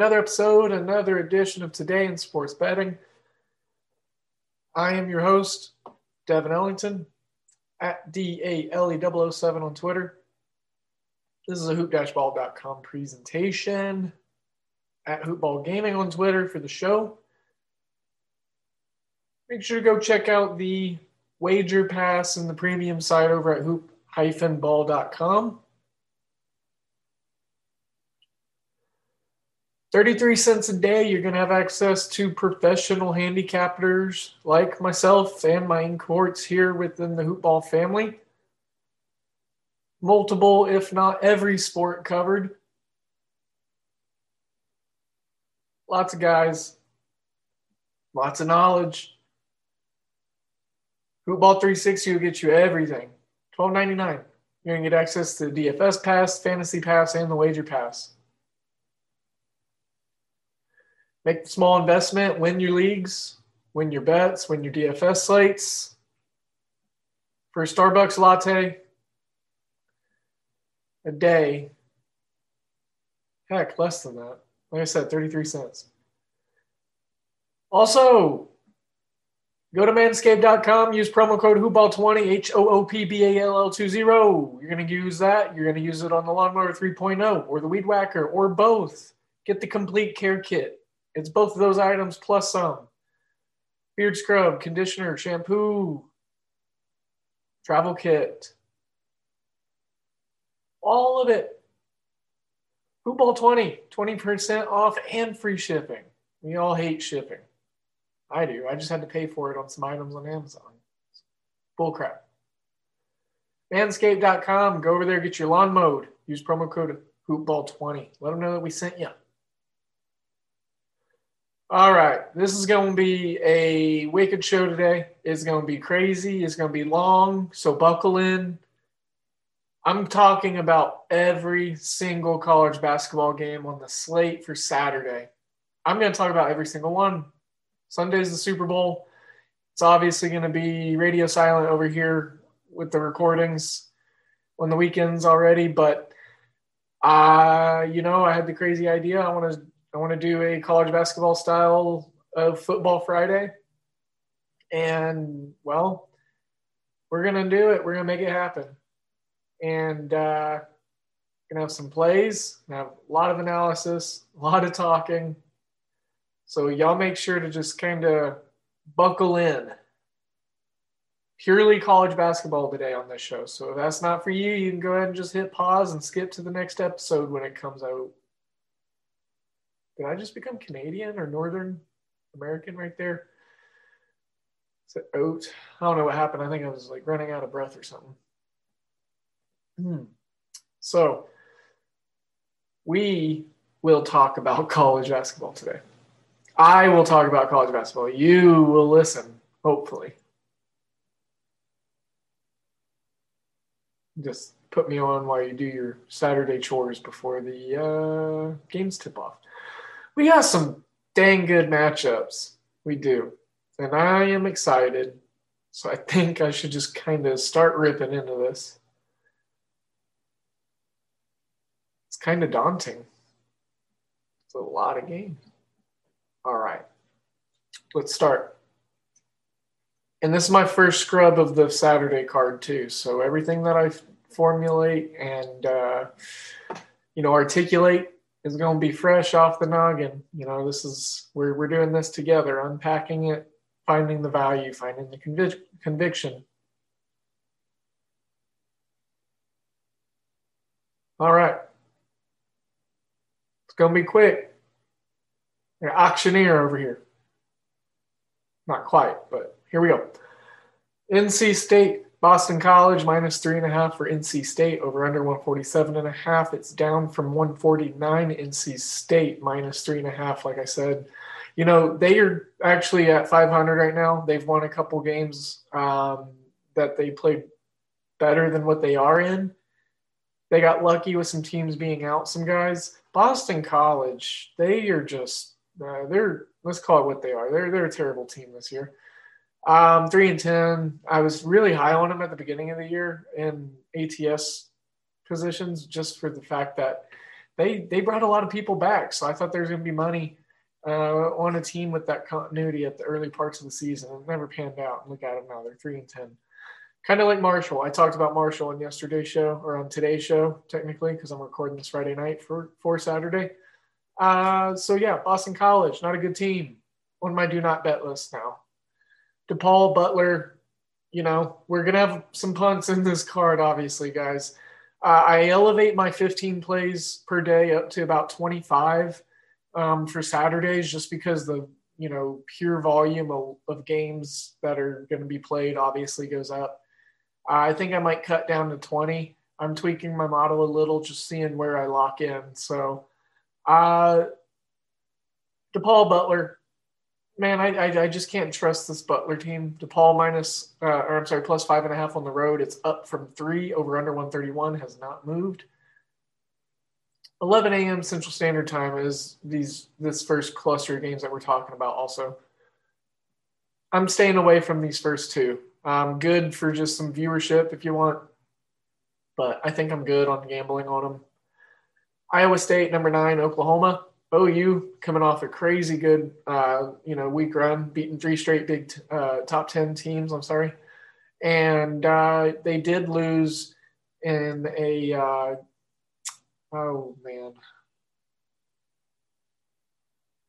Another episode, another edition of Today in Sports Betting. I am your host, Devin Ellington, at D-A-L-E-007 on Twitter. This is a hoop-ball.com presentation at Hoopball Gaming on Twitter for the show make sure to go check out the wager pass and the premium site over at hoop-ball.com. 33 cents a day, you're going to have access to professional handicappers like myself and my in courts here within the Hoopball family. Multiple, if not every sport covered. Lots of guys, lots of knowledge. Hoopball 360 will get you everything. $12.99. You're going to get access to the DFS Pass, Fantasy Pass, and the Wager Pass. Make the small investment, win your leagues, win your bets, win your DFS slates. For a Starbucks latte a day, heck, less than that. Like I said, 33 cents. Also, Go to manscaped.com, use promo code HOOPBALL20, H O O P B A L L 20. You're going to use that. You're going to use it on the Lawnmower 3.0 or the Weed Whacker or both. Get the complete care kit. It's both of those items plus some beard scrub, conditioner, shampoo, travel kit. All of it. Hoopball20, 20% off and free shipping. We all hate shipping. I do. I just had to pay for it on some items on Amazon. Bull crap. Manscaped.com. Go over there, get your lawn mowed. Use promo code HoopBall20. Let them know that we sent you. All right. This is going to be a wicked show today. It's going to be crazy. It's going to be long. So buckle in. I'm talking about every single college basketball game on the slate for Saturday. I'm going to talk about every single one Sunday's the Super Bowl. It's obviously going to be radio silent over here with the recordings on the weekends already, but uh, you know, I had the crazy idea. I want to I want to do a college basketball style of football Friday. And well, we're gonna do it. We're gonna make it happen. And uh gonna have some plays, gonna have a lot of analysis, a lot of talking, so y'all make sure to just kind of buckle in. Purely college basketball today on this show. So if that's not for you, you can go ahead and just hit pause and skip to the next episode when it comes out. Did I just become Canadian or Northern American right there? Is it oat? I don't know what happened. I think I was like running out of breath or something. Hmm. So we will talk about college basketball today. I will talk about college basketball. You will listen, hopefully. Just put me on while you do your Saturday chores before the uh, games tip off. We got some dang good matchups. We do. And I am excited. So I think I should just kind of start ripping into this. It's kind of daunting. It's a lot of games. All right, let's start. And this is my first scrub of the Saturday card too. So everything that I formulate and uh, you know articulate is going to be fresh off the noggin. You know, this is we're we're doing this together, unpacking it, finding the value, finding the convic- conviction. All right, it's going to be quick. An auctioneer over here. Not quite, but here we go. NC State, Boston College minus three and a half for NC State over under 147 and a half. It's down from 149. NC State minus three and a half. Like I said, you know they are actually at 500 right now. They've won a couple games um, that they played better than what they are in. They got lucky with some teams being out. Some guys, Boston College, they are just uh, they're let's call it what they are. They're they're a terrible team this year. Um, three and ten. I was really high on them at the beginning of the year in ATS positions, just for the fact that they they brought a lot of people back. So I thought there was going to be money uh, on a team with that continuity at the early parts of the season. It never panned out. Look at them now; they're three and ten. Kind of like Marshall. I talked about Marshall on yesterday's show or on today's show, technically, because I'm recording this Friday night for for Saturday. Uh, so yeah, Boston College, not a good team on my do not bet list now. DePaul Butler, you know, we're gonna have some punts in this card, obviously, guys. Uh, I elevate my 15 plays per day up to about 25 um, for Saturdays, just because the you know pure volume of, of games that are going to be played obviously goes up. Uh, I think I might cut down to 20. I'm tweaking my model a little, just seeing where I lock in. So, uh, DePaul Butler, man, I, I, I just can't trust this Butler team. DePaul minus, uh, or I'm sorry, plus five and a half on the road. It's up from three over under 131 has not moved. 11 a.m. Central Standard Time is these this first cluster of games that we're talking about. Also, I'm staying away from these first two. Um, good for just some viewership if you want, but I think I'm good on gambling on them. Iowa State number nine, Oklahoma. OU coming off a crazy good, uh, you know, week run, beating three straight big uh, top ten teams. I'm sorry, and uh, they did lose in a uh, Oh man.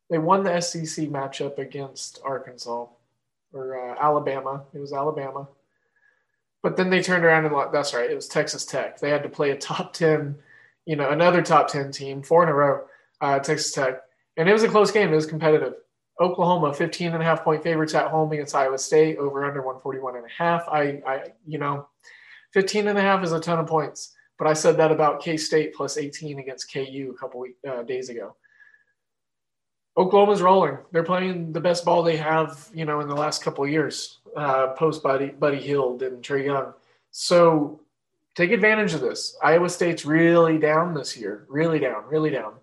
They won the SEC matchup against Arkansas or uh, Alabama. It was Alabama. But then they turned around and that's right, it was Texas Tech. They had to play a top 10, you know, another top 10 team, four in a row, uh, Texas Tech. And it was a close game. It was competitive. Oklahoma, 15 and a half point favorites at home against Iowa State, over under 141 and a half. I, I, you know, 15 and a half is a ton of points. But I said that about K State plus 18 against KU a couple week, uh, days ago. Oklahoma's rolling. They're playing the best ball they have, you know, in the last couple years, uh, post Buddy Buddy Hield and Trae Young. So take advantage of this. Iowa State's really down this year, really down, really down.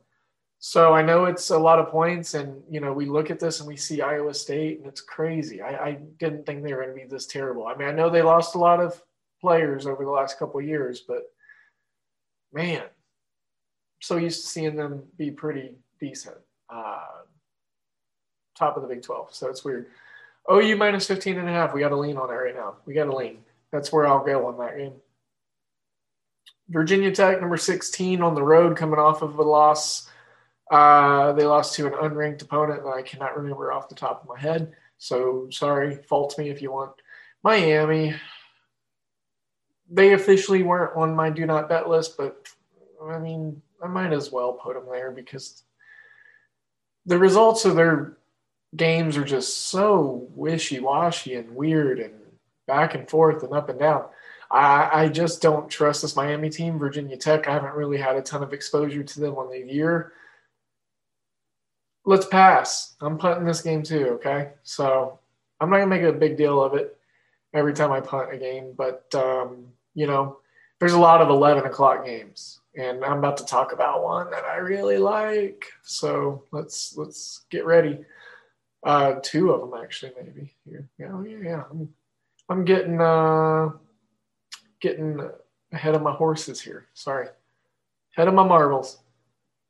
So I know it's a lot of points, and you know we look at this and we see Iowa State, and it's crazy. I, I didn't think they were going to be this terrible. I mean, I know they lost a lot of players over the last couple years, but man, I'm so used to seeing them be pretty decent. Uh, top of the Big 12. So it's weird. OU minus 15 and a half. We got to lean on it right now. We got to lean. That's where I'll go on that game. Virginia Tech, number 16 on the road, coming off of a loss. Uh, they lost to an unranked opponent that I cannot remember off the top of my head. So sorry, fault me if you want. Miami, they officially weren't on my do not bet list, but I mean, I might as well put them there because the results of their games are just so wishy washy and weird and back and forth and up and down. I, I just don't trust this Miami team, Virginia Tech. I haven't really had a ton of exposure to them on the year. Let's pass. I'm punting this game too, okay? So I'm not to make a big deal of it every time I punt a game, but um, you know, there's a lot of 11 o'clock games and I'm about to talk about one that I really like. So let's, let's get ready. Uh, two of them actually, maybe here. Yeah, yeah, yeah. I'm, I'm getting, uh, getting ahead of my horses here. Sorry. ahead of my marbles.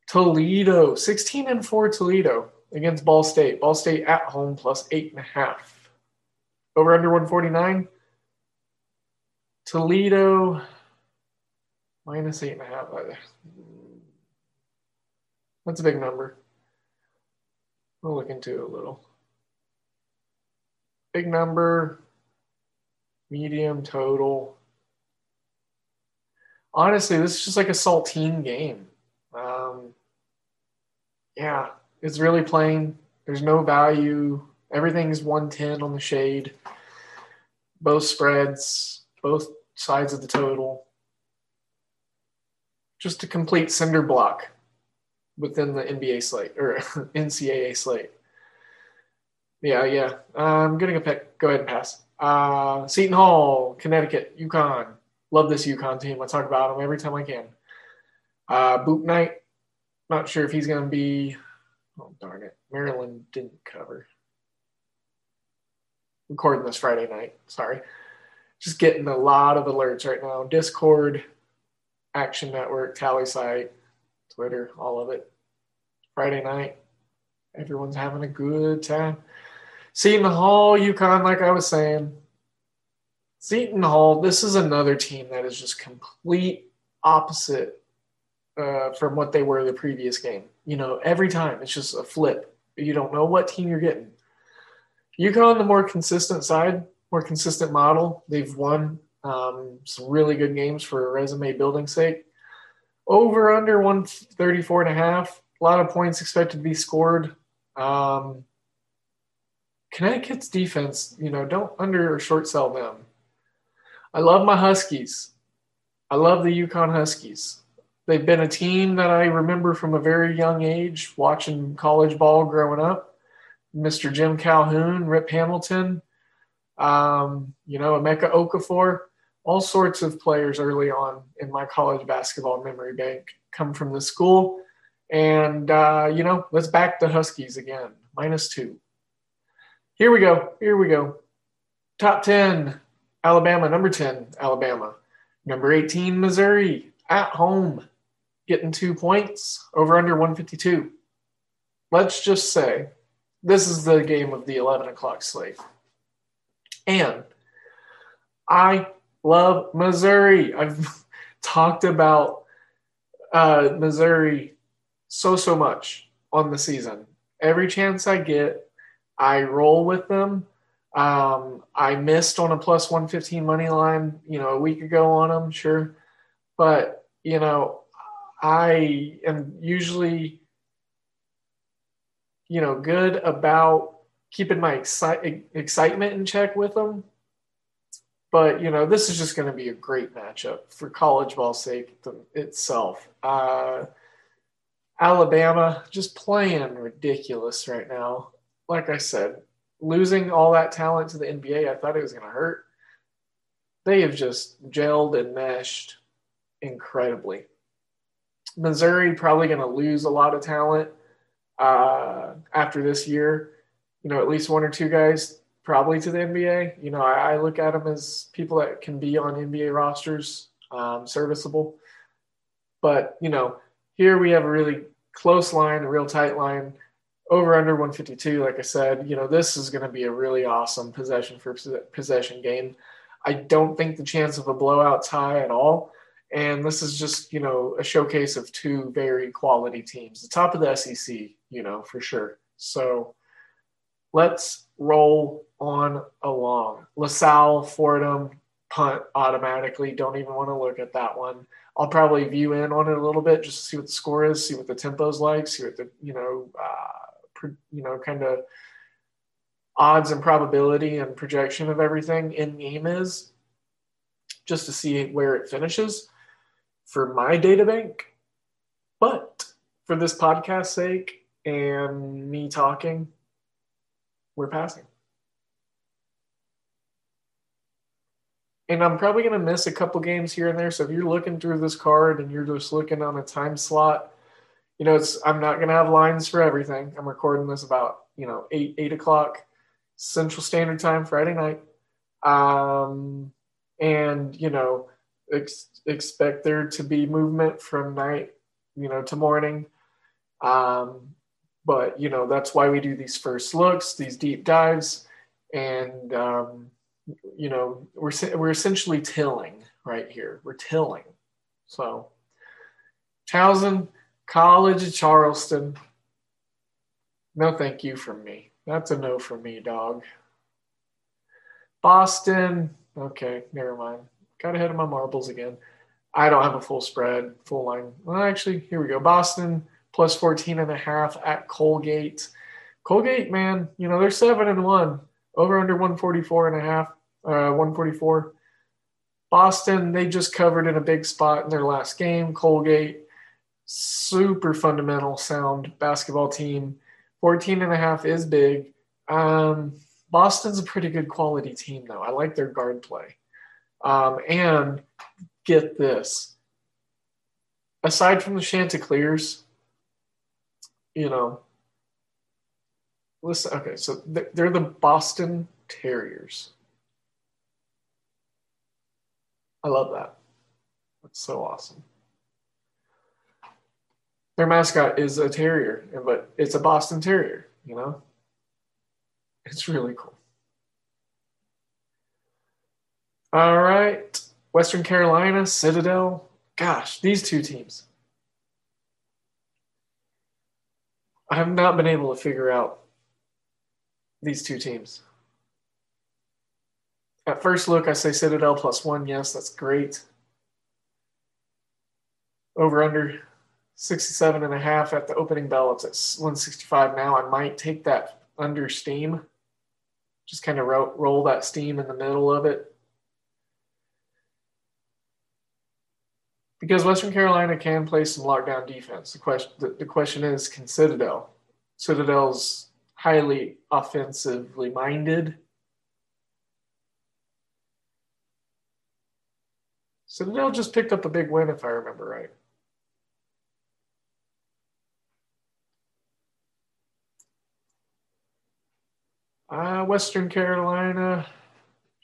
Toledo, 16 and 4 Toledo against Ball State. Ball State at home plus eight and a half. Over under 149. Toledo minus eight and a half. That's a big number. We'll look into it a little. Big number, medium total. Honestly, this is just like a saltine game. Um, yeah, it's really plain. There's no value. Everything's 110 on the shade both spreads, both sides of the total. Just a complete cinder block within the NBA slate or NCAA slate. Yeah, yeah. I'm getting a pick. Go ahead and pass. Uh, Seton Hall, Connecticut, UConn. Love this UConn team. I talk about them every time I can. Uh, Bouknight. Not sure if he's going to be. Oh darn it! Maryland didn't cover. Recording this Friday night. Sorry. Just getting a lot of alerts right now. Discord, Action Network, Tallysight, Twitter, all of it. Friday night. Everyone's having a good time. Seton Hall, UConn, like I was saying. Seton Hall, this is another team that is just complete opposite uh, from what they were the previous game. You know, every time it's just a flip. You don't know what team you're getting. UConn, the more consistent side, more consistent model. They've won um, some really good games for resume building sake. Over under 134 and a half. A lot of points expected to be scored. Um, Connecticut's defense, you know, don't under or short sell them. I love my Huskies. I love the UConn Huskies. They've been a team that I remember from a very young age watching college ball growing up. Mr. Jim Calhoun, Rip Hamilton, um, you know, Emeka Okafor, all sorts of players early on in my college basketball memory bank come from the school. And, uh, you know, let's back the Huskies again, minus two. Here we go. Here we go. Top 10, Alabama. Number 10, Alabama. Number 18, Missouri. At home, getting two points over under 152. Let's just say this is the game of the 11 o'clock slate. And I love Missouri. I've talked about uh, Missouri so, so much on the season. Every chance I get, I roll with them. Um, I missed on a plus 115 money line, you know, a week ago on them, sure. But, you know, I am usually, you know, good about keeping my exci- excitement in check with them. But, you know, this is just going to be a great matchup for college ball sake itself. Uh, Alabama just playing ridiculous right now like I said, losing all that talent to the NBA, I thought it was going to hurt. They have just gelled and meshed incredibly. Missouri probably going to lose a lot of talent uh, after this year. You know, at least one or two guys probably to the NBA. You know, I, I look at them as people that can be on NBA rosters, um, serviceable. But you know, here we have a really close line, a real tight line over under 152 like i said you know this is going to be a really awesome possession for possession game i don't think the chance of a blowout's high at all and this is just you know a showcase of two very quality teams the top of the sec you know for sure. So let's roll on along. Lasalle fordham punt automatically. Don't even want to look at that one. I'll probably view in on it a little bit just to see what the score is see what the tempo's like see what the you know uh, you know, kind of odds and probability and projection of everything in game is just to see where it finishes for my data bank. But for this podcast sake and me talking, we're passing. And I'm probably going to miss a couple games here and there. So if you're looking through this card and you're just looking on a time slot, you know, it's I'm not gonna have lines for everything. I'm recording this about you know eight eight o'clock Central Standard Time Friday night, um, and you know ex- expect there to be movement from night you know to morning. Um, but you know that's why we do these first looks, these deep dives, and um, you know we're we're essentially tilling right here. We're tilling, so. Towson, College of Charleston. No, thank you from me. That's a no for me, dog. Boston. Okay, never mind. Got ahead of my marbles again. I don't have a full spread, full line. Well, actually, here we go. Boston plus 14 and a half at Colgate. Colgate, man, you know, they're seven and one over under 144 and a half. uh, 144. Boston, they just covered in a big spot in their last game. Colgate, super fundamental, sound basketball team. 14 and a half is big. Um, Boston's a pretty good quality team, though. I like their guard play. Um, and get this aside from the Chanticleers, you know, listen, okay, so they're the Boston Terriers. I love that. That's so awesome. Their mascot is a terrier, but it's a Boston Terrier, you know? It's really cool. All right. Western Carolina, Citadel. Gosh, these two teams. I have not been able to figure out these two teams. At first look, I say Citadel plus one. Yes, that's great. Over under 67 and a half at the opening bell. It's at 165 now. I might take that under steam. Just kind of ro- roll that steam in the middle of it. Because Western Carolina can play some lockdown defense. The question, the, the question is, can Citadel? Citadel's highly offensively minded Citadel just picked up a big win, if I remember right. Uh, Western Carolina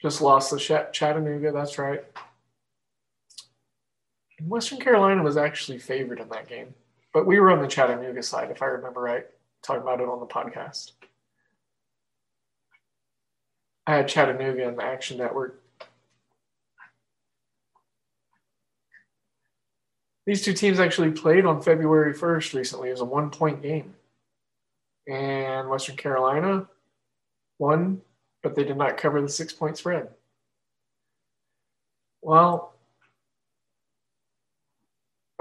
just lost to Chattanooga. That's right. Western Carolina was actually favored in that game, but we were on the Chattanooga side, if I remember right, talking about it on the podcast. I had Chattanooga in the Action Network These two teams actually played on February 1st recently. It was a one point game. And Western Carolina won, but they did not cover the six point spread. Well,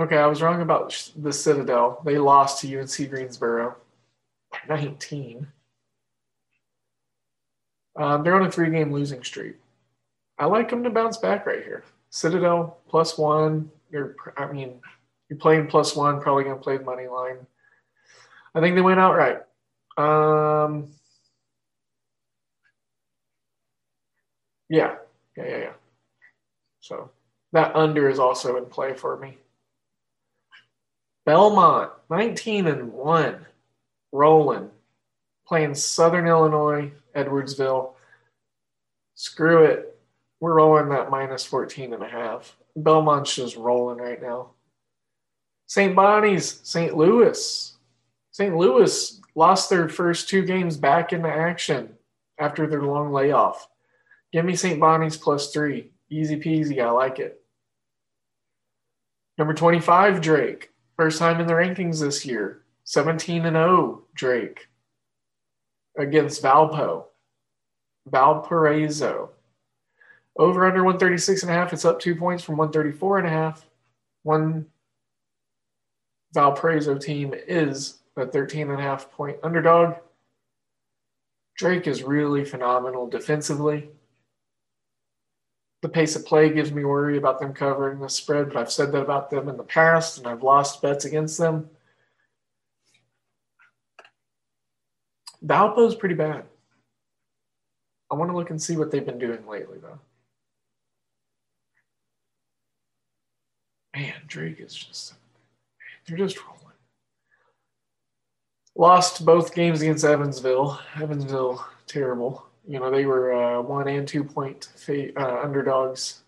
okay, I was wrong about the Citadel. They lost to UNC Greensboro by 19. Um, they're on a three game losing streak. I like them to bounce back right here. Citadel plus one, you're, I mean, you're playing plus one, probably going to play the money line. I think they went outright. Um, yeah, yeah, yeah, yeah. So that under is also in play for me. Belmont, 19 and 1, rolling, playing Southern Illinois, Edwardsville. Screw it. We're rolling that minus 14 and a half. Belmont's just rolling right now. St. Bonnie's, St. Louis. St. Louis lost their first two games back into action after their long layoff. Give me St. Bonnie's plus three. Easy peasy. I like it. Number 25, Drake. First time in the rankings this year. 17 and 0, Drake. Against Valpo. Valparaiso. Over under 136 and a half. It's up two points from 134 and a half. One Valparaiso team is a 13 and a half point underdog. Drake is really phenomenal defensively. The pace of play gives me worry about them covering the spread, but I've said that about them in the past and I've lost bets against them. Valpo's pretty bad. I want to look and see what they've been doing lately, though. man, Drake is just they're just rolling. Lost both games against Evansville. Evansville, terrible. You know, they were uh, one and two point uh, underdogs.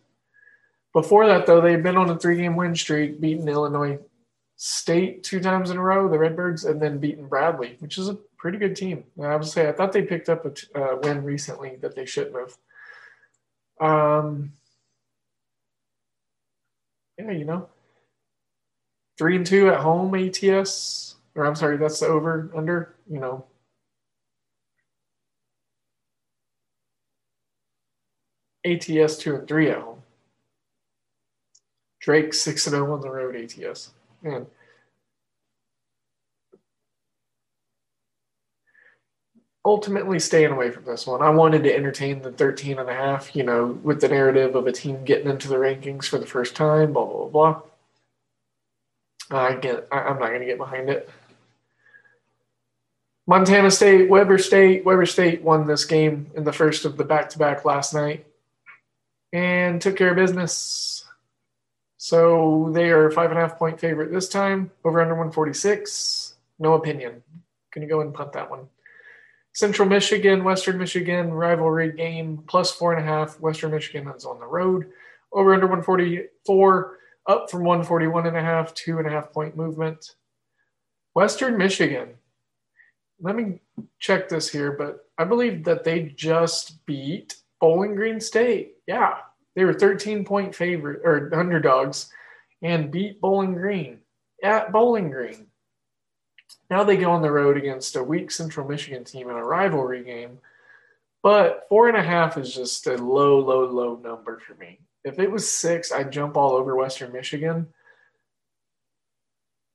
Before that, though, they'd been on a three game win streak, beating Illinois State two times in a row, the Redbirds, and then beating Bradley, which is a pretty good team. I would say I thought they picked up a t- uh, win recently that they shouldn't have. Um, yeah, you know, three and two at home ATS, or I'm sorry, that's the over under, you know. ATS two and three at home. Drake six and zero oh on the road. ATS, man. ultimately staying away from this one. I wanted to entertain the 13 and a half, you know, with the narrative of a team getting into the rankings for the first time, blah, blah, blah, blah. I get, I, I'm not going to get behind it. Montana State, Weber State. Weber State won this game in the first of the back to back last night and took care of business. So they are five and a half point favorite this time, over under 146. No opinion. Gonna go and punt that one. Central Michigan, Western Michigan rivalry game, plus four and a half. Western Michigan is on the road. Over under 144, up from 141 and a half, two and a half point movement. Western Michigan. Let me check this here, but I believe that they just beat Bowling Green State. Yeah, they were 13 point favorite or underdogs and beat Bowling Green at Bowling Green. Now they go on the road against a weak Central Michigan team in a rivalry game. But four and a half is just a low, low, low number for me. If it was six, I'd jump all over Western Michigan.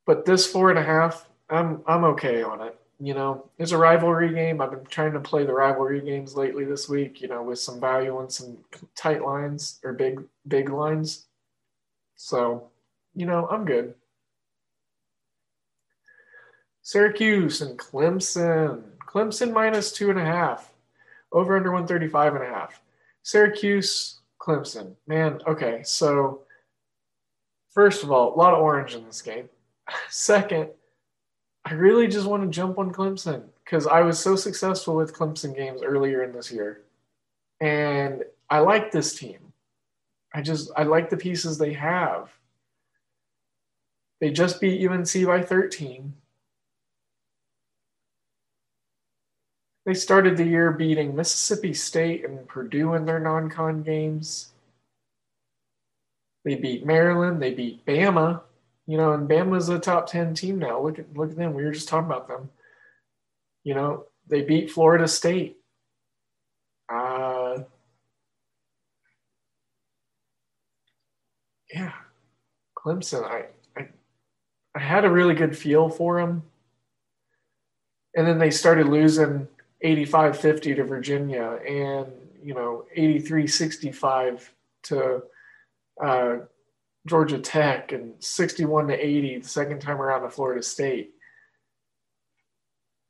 But this four and a half, I'm I'm okay on it. You know, it's a rivalry game. I've been trying to play the rivalry games lately this week, you know, with some value and some tight lines or big big lines. So, you know, I'm good. Syracuse and Clemson. Clemson minus two and a half. Over under 135 and a half. Syracuse, Clemson. Man, okay. So, first of all, a lot of orange in this game. Second, I really just want to jump on Clemson because I was so successful with Clemson games earlier in this year. And I like this team. I just, I like the pieces they have. They just beat UNC by 13. They started the year beating Mississippi State and Purdue in their non con games. They beat Maryland. They beat Bama. You know, and Bama's a top 10 team now. Look at look at them. We were just talking about them. You know, they beat Florida State. Uh, yeah. Clemson, I, I I had a really good feel for them. And then they started losing 85 50 to Virginia and, you know, 83 65 to uh, Georgia Tech and 61 to 80 the second time around to Florida State.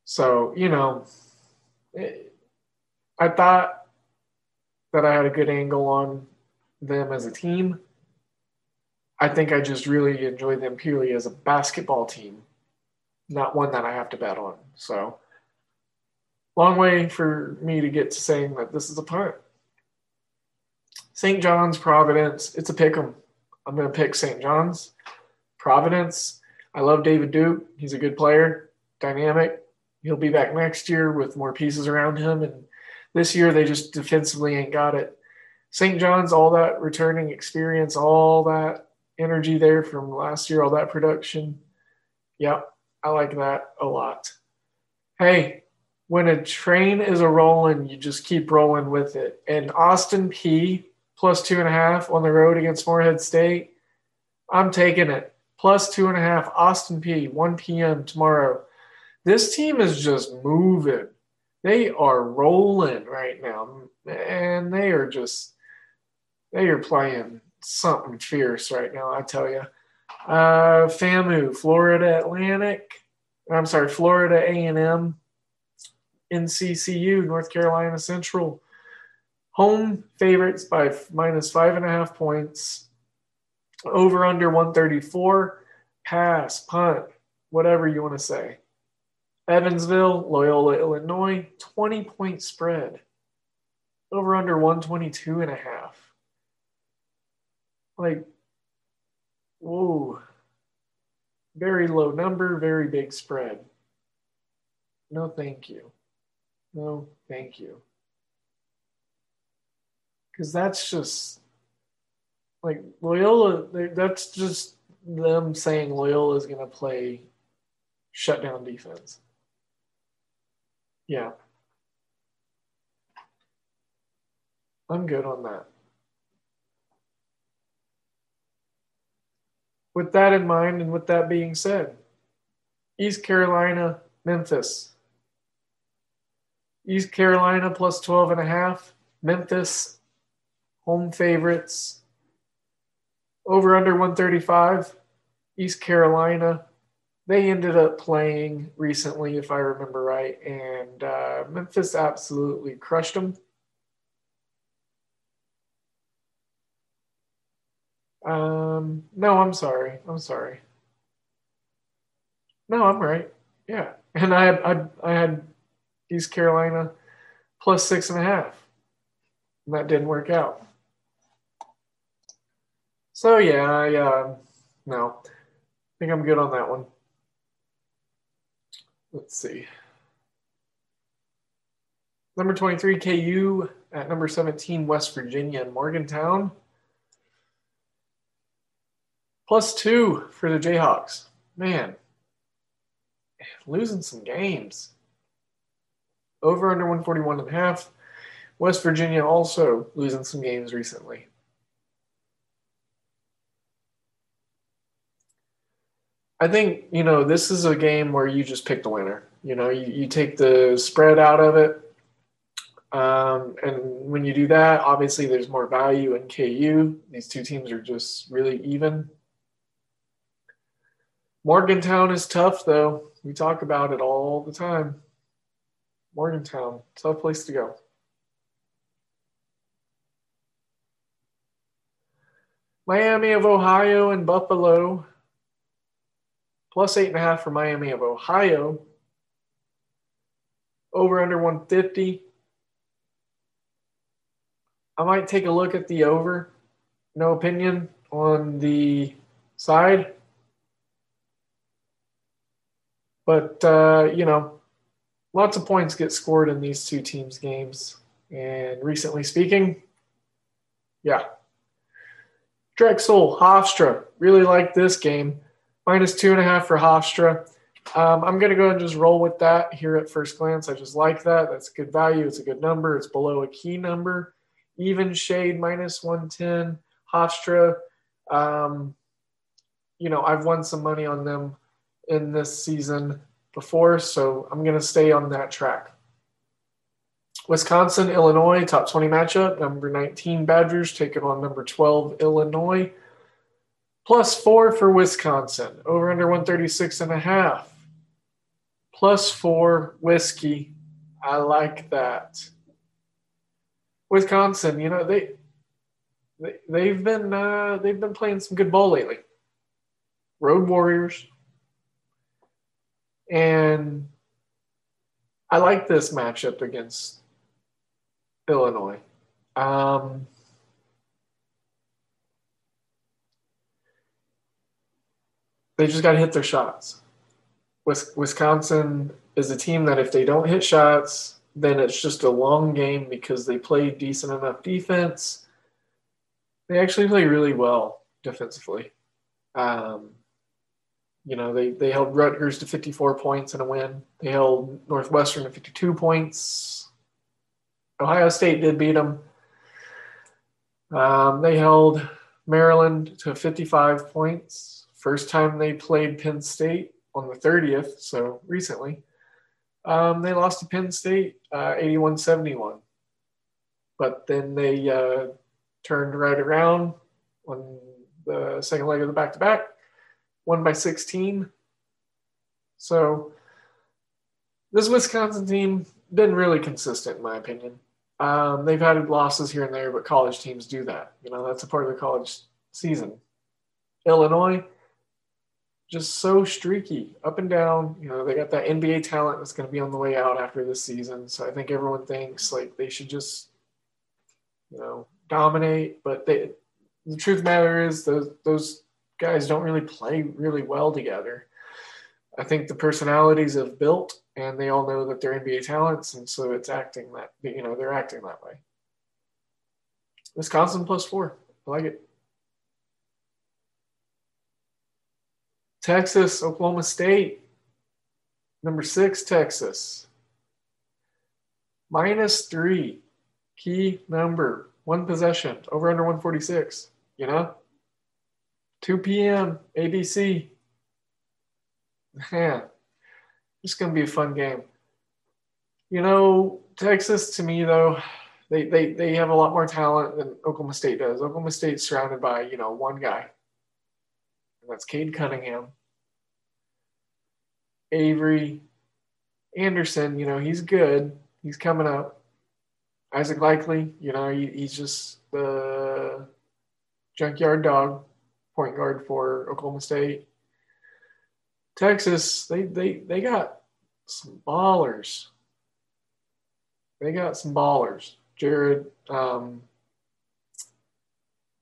So, you know, I thought that I had a good angle on them as a team. I think I just really enjoy them purely as a basketball team, not one that I have to bet on. So, long way for me to get to saying that this is a punt. St. John's, Providence, it's a pick 'em. I'm going to pick St. John's. Providence, I love David Duke. He's a good player, dynamic. He'll be back next year with more pieces around him. And this year, they just defensively ain't got it. St. John's, all that returning experience, all that energy there from last year, all that production. Yep, I like that a lot. Hey, when a train is a rolling, you just keep rolling with it. And Austin Peay plus two and a half on the road against Morehead State. I'm taking it. Plus two and a half. Austin Peay, 1 p.m. tomorrow. This team is just moving. They are rolling right now. And they are just, they are playing something fierce right now, I tell you. Uh, FAMU, Florida Atlantic. I'm sorry, Florida A&M. NCCU, North Carolina Central. Home favorites by minus five and a half points. Over under 134. Pass, punt, whatever you want to say. Evansville, Loyola, Illinois, 20 point spread. Over under 122 and a half. Like, whoa. Very low number, very big spread. No, thank you. No, thank you because that's just like Loyola. That's just them saying Loyola is going to play shutdown defense. Yeah. I'm good on that. With that in mind, and with that being said, East Carolina, Memphis. East Carolina plus 12 and a half. Memphis, home favorites. Over under 135. East Carolina. They ended up playing recently, if I remember right, and uh, Memphis absolutely crushed them. Um, no, I'm sorry. I'm sorry. No, I'm right. Yeah, and I I, I had East Carolina plus six and a half. And that didn't work out. So yeah, I uh, no, I think I'm good on that one. Let's see. Number 23, KU at number 17, West Virginia and Morgantown. Plus two for the Jayhawks. Man, losing some games. Over under 141 and a half. West Virginia also losing some games recently. I think, you know, this is a game where you just pick the winner. You know, you, you take the spread out of it. Um, and when you do that, obviously there's more value in KU. These two teams are just really even. Morgantown is tough, though. We talk about it all the time. Morgantown, tough place to go. Miami of Ohio and Buffalo. Plus eight and a half for Miami of Ohio. Over under 150. I might take a look at the over. No opinion on the side. But, uh, you know, lots of points get scored in these two teams' games. And recently speaking, yeah. Drexel, Hofstra, really like this game. Minus two and a half for Hofstra. Um, I'm going to go and just roll with that here at first glance. I just like that. That's good value. It's a good number. It's below a key number. Even shade minus 110. Hofstra, um, you know, I've won some money on them in this season before, so I'm going to stay on that track. Wisconsin, Illinois, top 20 matchup. Number 19 Badgers taking on number 12 Illinois. Plus four for Wisconsin. Over under 136 and a half. Plus four whiskey. I like that. Wisconsin, you know, they, they they've been uh, they've been playing some good ball lately. Road Warriors. And I like this matchup against Illinois. Um, they just got to hit their shots. Wisconsin is a team that if they don't hit shots, then it's just a long game because they play decent enough defense. They actually play really well defensively. Um, you know, they, they held Rutgers to 54 points in a win. They held Northwestern to 52 points. Ohio State did beat them. Um, they held Maryland to 55 points. First time they played Penn State on the 30th, so recently. Um, they lost to Penn State uh, 81 71. But then they uh, turned right around on the second leg of the back to back won by 16. So this Wisconsin team been really consistent, in my opinion. Um, they've had losses here and there, but college teams do that. You know, that's a part of the college season. Illinois, just so streaky, up and down. You know, they got that NBA talent that's going to be on the way out after this season. So I think everyone thinks like they should just, you know, dominate. But they, the truth the matter is those those guys don't really play really well together. I think the personalities have built and they all know that they're NBA talents, and so it's acting that you know they're acting that way. Wisconsin plus four, I like it. Texas, Oklahoma State, number six, Texas, minus three, key number, one possession, over under 146. You know, 2 p.m. ABC. Man, it's going to be a fun game. You know, Texas to me though, they, they they have a lot more talent than Oklahoma State does. Oklahoma State's surrounded by, you know, one guy. That's Cade Cunningham. Avery Anderson, you know, he's good. He's coming up. Isaac Likekele, you know, he, he's just the junkyard dog, point guard for Oklahoma State. Texas, they they they got some ballers. They got some ballers. Jared, um,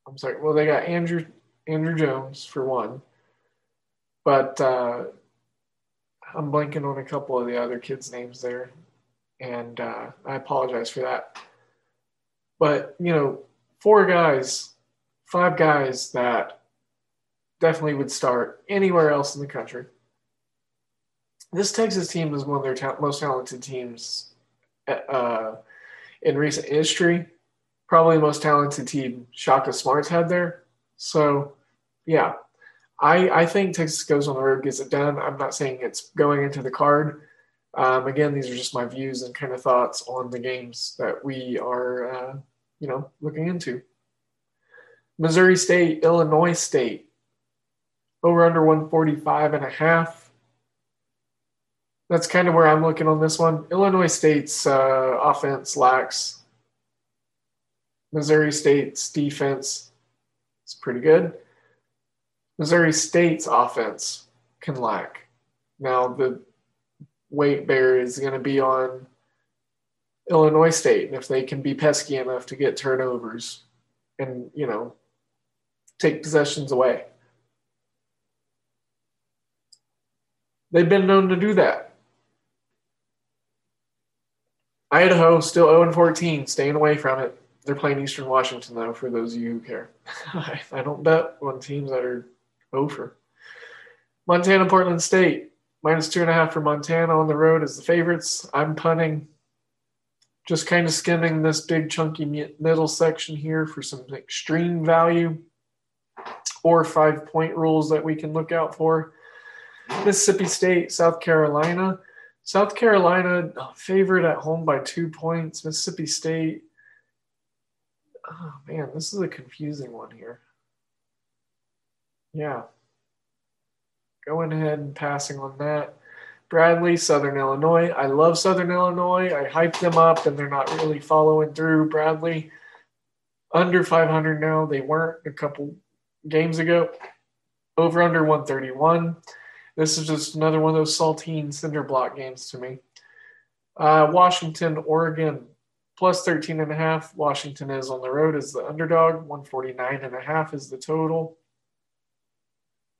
I'm sorry. Well, they got Andrew Andrew Jones for one, but uh, I'm blanking on a couple of the other kids' names there, and uh, I apologize for that. But you know, four guys, five guys that definitely would start anywhere else in the country. This Texas team is one of their ta- most talented teams uh, in recent history. Probably the most talented team Shaka Smart's had there. So, yeah, I, I think Texas goes on the road, gets it done. I'm not saying it's going into the card. Um, again, these are just my views and kind of thoughts on the games that we are, uh, you know, looking into. Missouri State, Illinois State, over under 145 and a half. That's kind of where I'm looking on this one. Illinois State's uh, offense lacks. Missouri State's defense is pretty good. Missouri State's offense can lack. Now, the weight bear is going to be on Illinois State, and if they can be pesky enough to get turnovers and, you know, take possessions away. They've been known to do that. Idaho still 0 14, staying away from it. They're playing Eastern Washington, though, for those of you who care. I don't bet on teams that are over. Montana, Portland State, minus two and a half for Montana on the road as the favorites. I'm punting, just kind of skimming this big chunky middle section here for some extreme value or five point rules that we can look out for. Mississippi State, South Carolina. South Carolina favorite at home by two points. Mississippi State. Oh man, this is a confusing one here. Yeah. Going ahead and passing on that. Bradley, Southern Illinois. I love Southern Illinois. I hyped them up and they're not really following through. Bradley, under 500 now. They weren't a couple games ago. Over under 131. This is just another one of those saltine cinder block games to me. Uh, Washington, Oregon, plus 13 and a half. Washington is on the road as the underdog. 149 and a half is the total.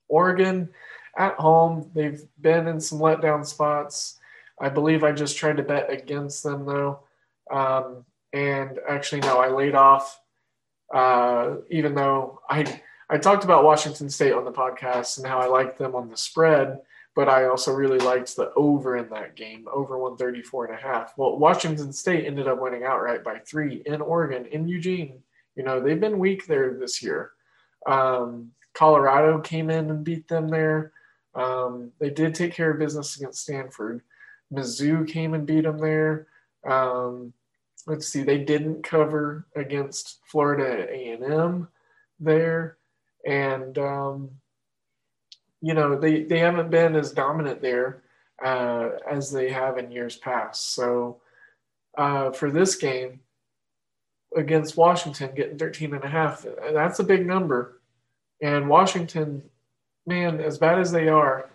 Oregon at home, they've been in some letdown spots. I believe I just tried to bet against them though. Um, and actually, no, I laid off, uh, even though I I talked about Washington State on the podcast and how I liked them on the spread, but I also really liked the over in that game, over 134 and a half. Well, Washington State ended up winning outright by three in Oregon, in Eugene. You know, they've been weak there this year. Um, Colorado came in and beat them there. Um, they did take care of business against Stanford. Mizzou came and beat them there. Um, let's see, they didn't cover against Florida A&M there and um, you know they they haven't been as dominant there uh, as they have in years past. So uh, for this game against Washington, getting 13 and a half, that's a big number. And Washington, man, as bad as they are,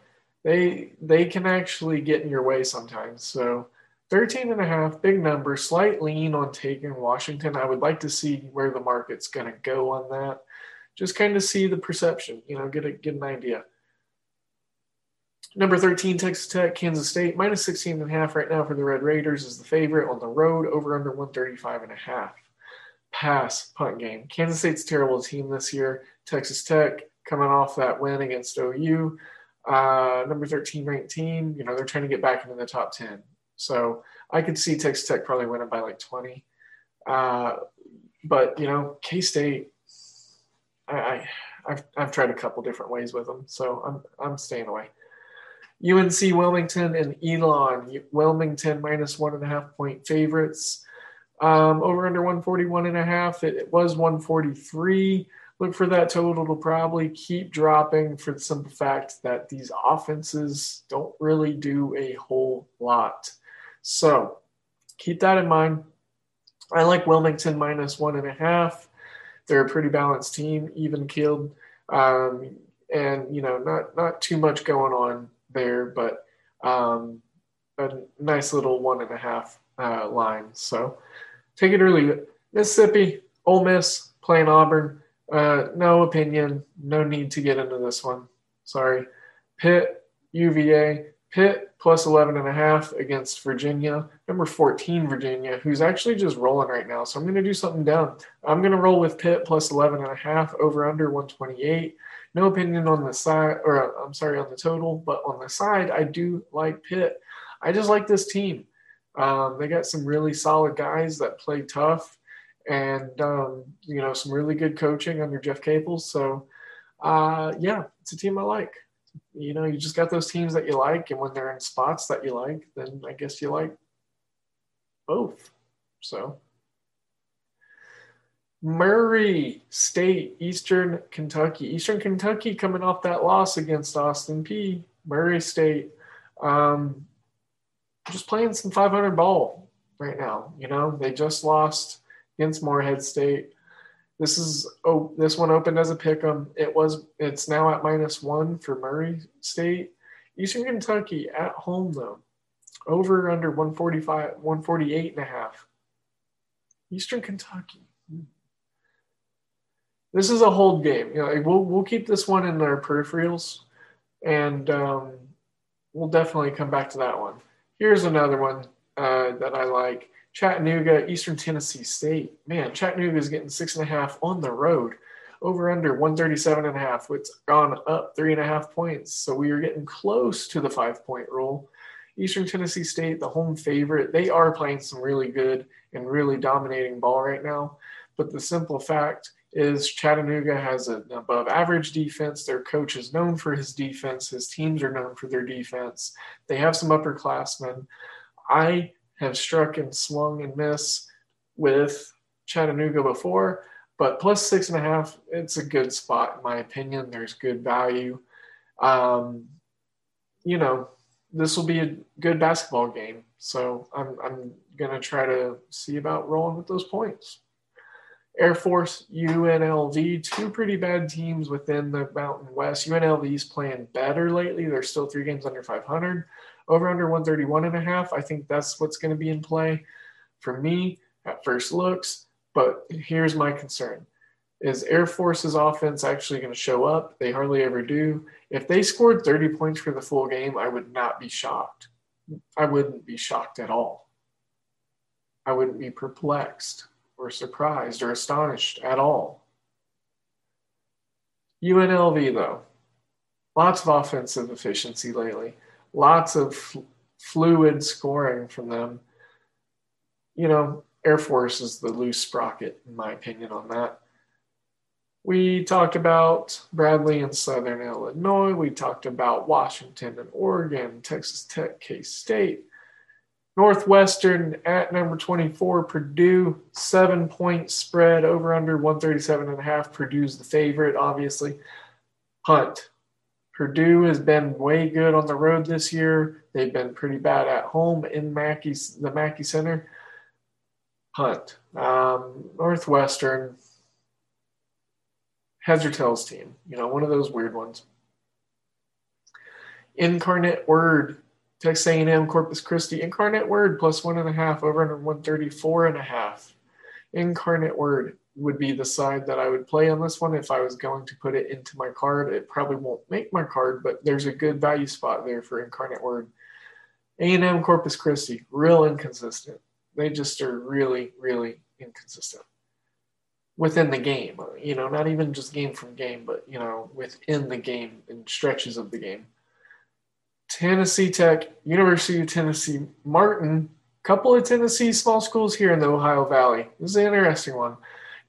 they they can actually get in your way sometimes. So 13 and a half, big number, slight lean on taking Washington. I would like to see where the market's going to go on that just kind of see the perception, you know, get a get an idea. Number 13, Texas Tech, Kansas State, minus 16 and a half right now for the Red Raiders is the favorite on the road, over under 135 and a half. Pass punt game. Kansas State's terrible team this year. Texas Tech coming off that win against OU. Uh, number 13 ranked team, you know, they're trying to get back into the top 10. So I could see Texas Tech probably winning by like 20. Uh, but, you know, K State, I, I have I've tried a couple different ways with them, so I'm I'm staying away. UNC Wilmington and Elon. Wilmington minus one and a half point favorites. Um, over under 141 and a half. It, it was 143 look for that total to probably keep dropping for the simple fact that these offenses don't really do a whole lot. So keep that in mind. I like Wilmington minus one and a half. They're a pretty balanced team, even killed, um, and you know not not too much going on there, but um, a nice little one and a half uh, line. So take it early. Mississippi, Ole Miss playing Auburn. Uh, no opinion. No need to get into this one. Sorry. Pitt, UVA. Pitt plus 11 and a half against Virginia. Number 14, Virginia, who's actually just rolling right now. So I'm going to do something down. I'm going to roll with Pitt plus 11 and a half over under 128. No opinion on the side, or I'm sorry, on the total, but on the side, I do like Pitt. I just like this team. Um, they got some really solid guys that play tough and um, you know some really good coaching under Jeff Capel. So uh, yeah, it's a team I like. You know, you just got those teams that you like, and when they're in spots that you like, then I guess you like both. So Murray State, Eastern Kentucky. Eastern Kentucky coming off that loss against Austin Peay. Murray State, um, just playing some 500 ball right now. You know, they just lost against Morehead State. This is oh, this one opened as a pick 'em. It was it's now at minus one for Murray State. Eastern Kentucky at home though. Over under 145, 148 and a half. Eastern Kentucky. This is a hold game. You know, we'll we'll keep this one in our peripherals, and um, we'll definitely come back to that one. Here's another one uh, that I like. Chattanooga, Eastern Tennessee State. Man, Chattanooga is getting six and a half on the road. Over under 137 and a half. It's gone up three and a half points. So we are getting close to the five point rule. Eastern Tennessee State, the home favorite, they are playing some really good and really dominating ball right now. But the simple fact is Chattanooga has an above average defense. Their coach is known for his defense. His teams are known for their defense. They have some upperclassmen. I have struck and swung and missed with Chattanooga before, but plus six and a half, it's a good spot in my opinion. There's good value. Um, you know, this will be a good basketball game, so I'm I'm gonna try to see about rolling with those points. Air Force, UNLV, two pretty bad teams within the Mountain West. UNLV is playing better lately. They're still three games under 500 over under 131 and a half. I think that's what's going to be in play for me at first looks. But here's my concern is Air Force's offense actually going to show up? They hardly ever do. If they scored 30 points for the full game, I would not be shocked. I wouldn't be shocked at all. I wouldn't be perplexed or surprised or astonished at all. UNLV, though, lots of offensive efficiency lately lots of fluid scoring from them. You know, Air Force is the loose sprocket, in my opinion, on that. We talked about Bradley and Southern Illinois. We talked about Washington and Oregon, Texas Tech, K State. Northwestern at number 24, Purdue, seven point spread over under 137 and a half. Purdue's the favorite, obviously. Hunt, Purdue has been way good on the road this year. They've been pretty bad at home in Mackey's the Mackey Center. Hunt, um, Northwestern, heads or tails team. You know, one of those weird ones. Incarnate Word, Texas A&M, Corpus Christi. Incarnate Word plus one and a half over under 134 and a half. Incarnate Word would be the side that I would play on this one if I was going to put it into my card. It probably won't make my card, but there's a good value spot there for Incarnate Word. A&M Corpus Christi, real inconsistent. They just are really, really inconsistent within the game. You know, not even just game from game, but you know, within the game and stretches of the game. Tennessee Tech, University of Tennessee, Martin, couple of Tennessee small schools here in the Ohio Valley. This is an interesting one.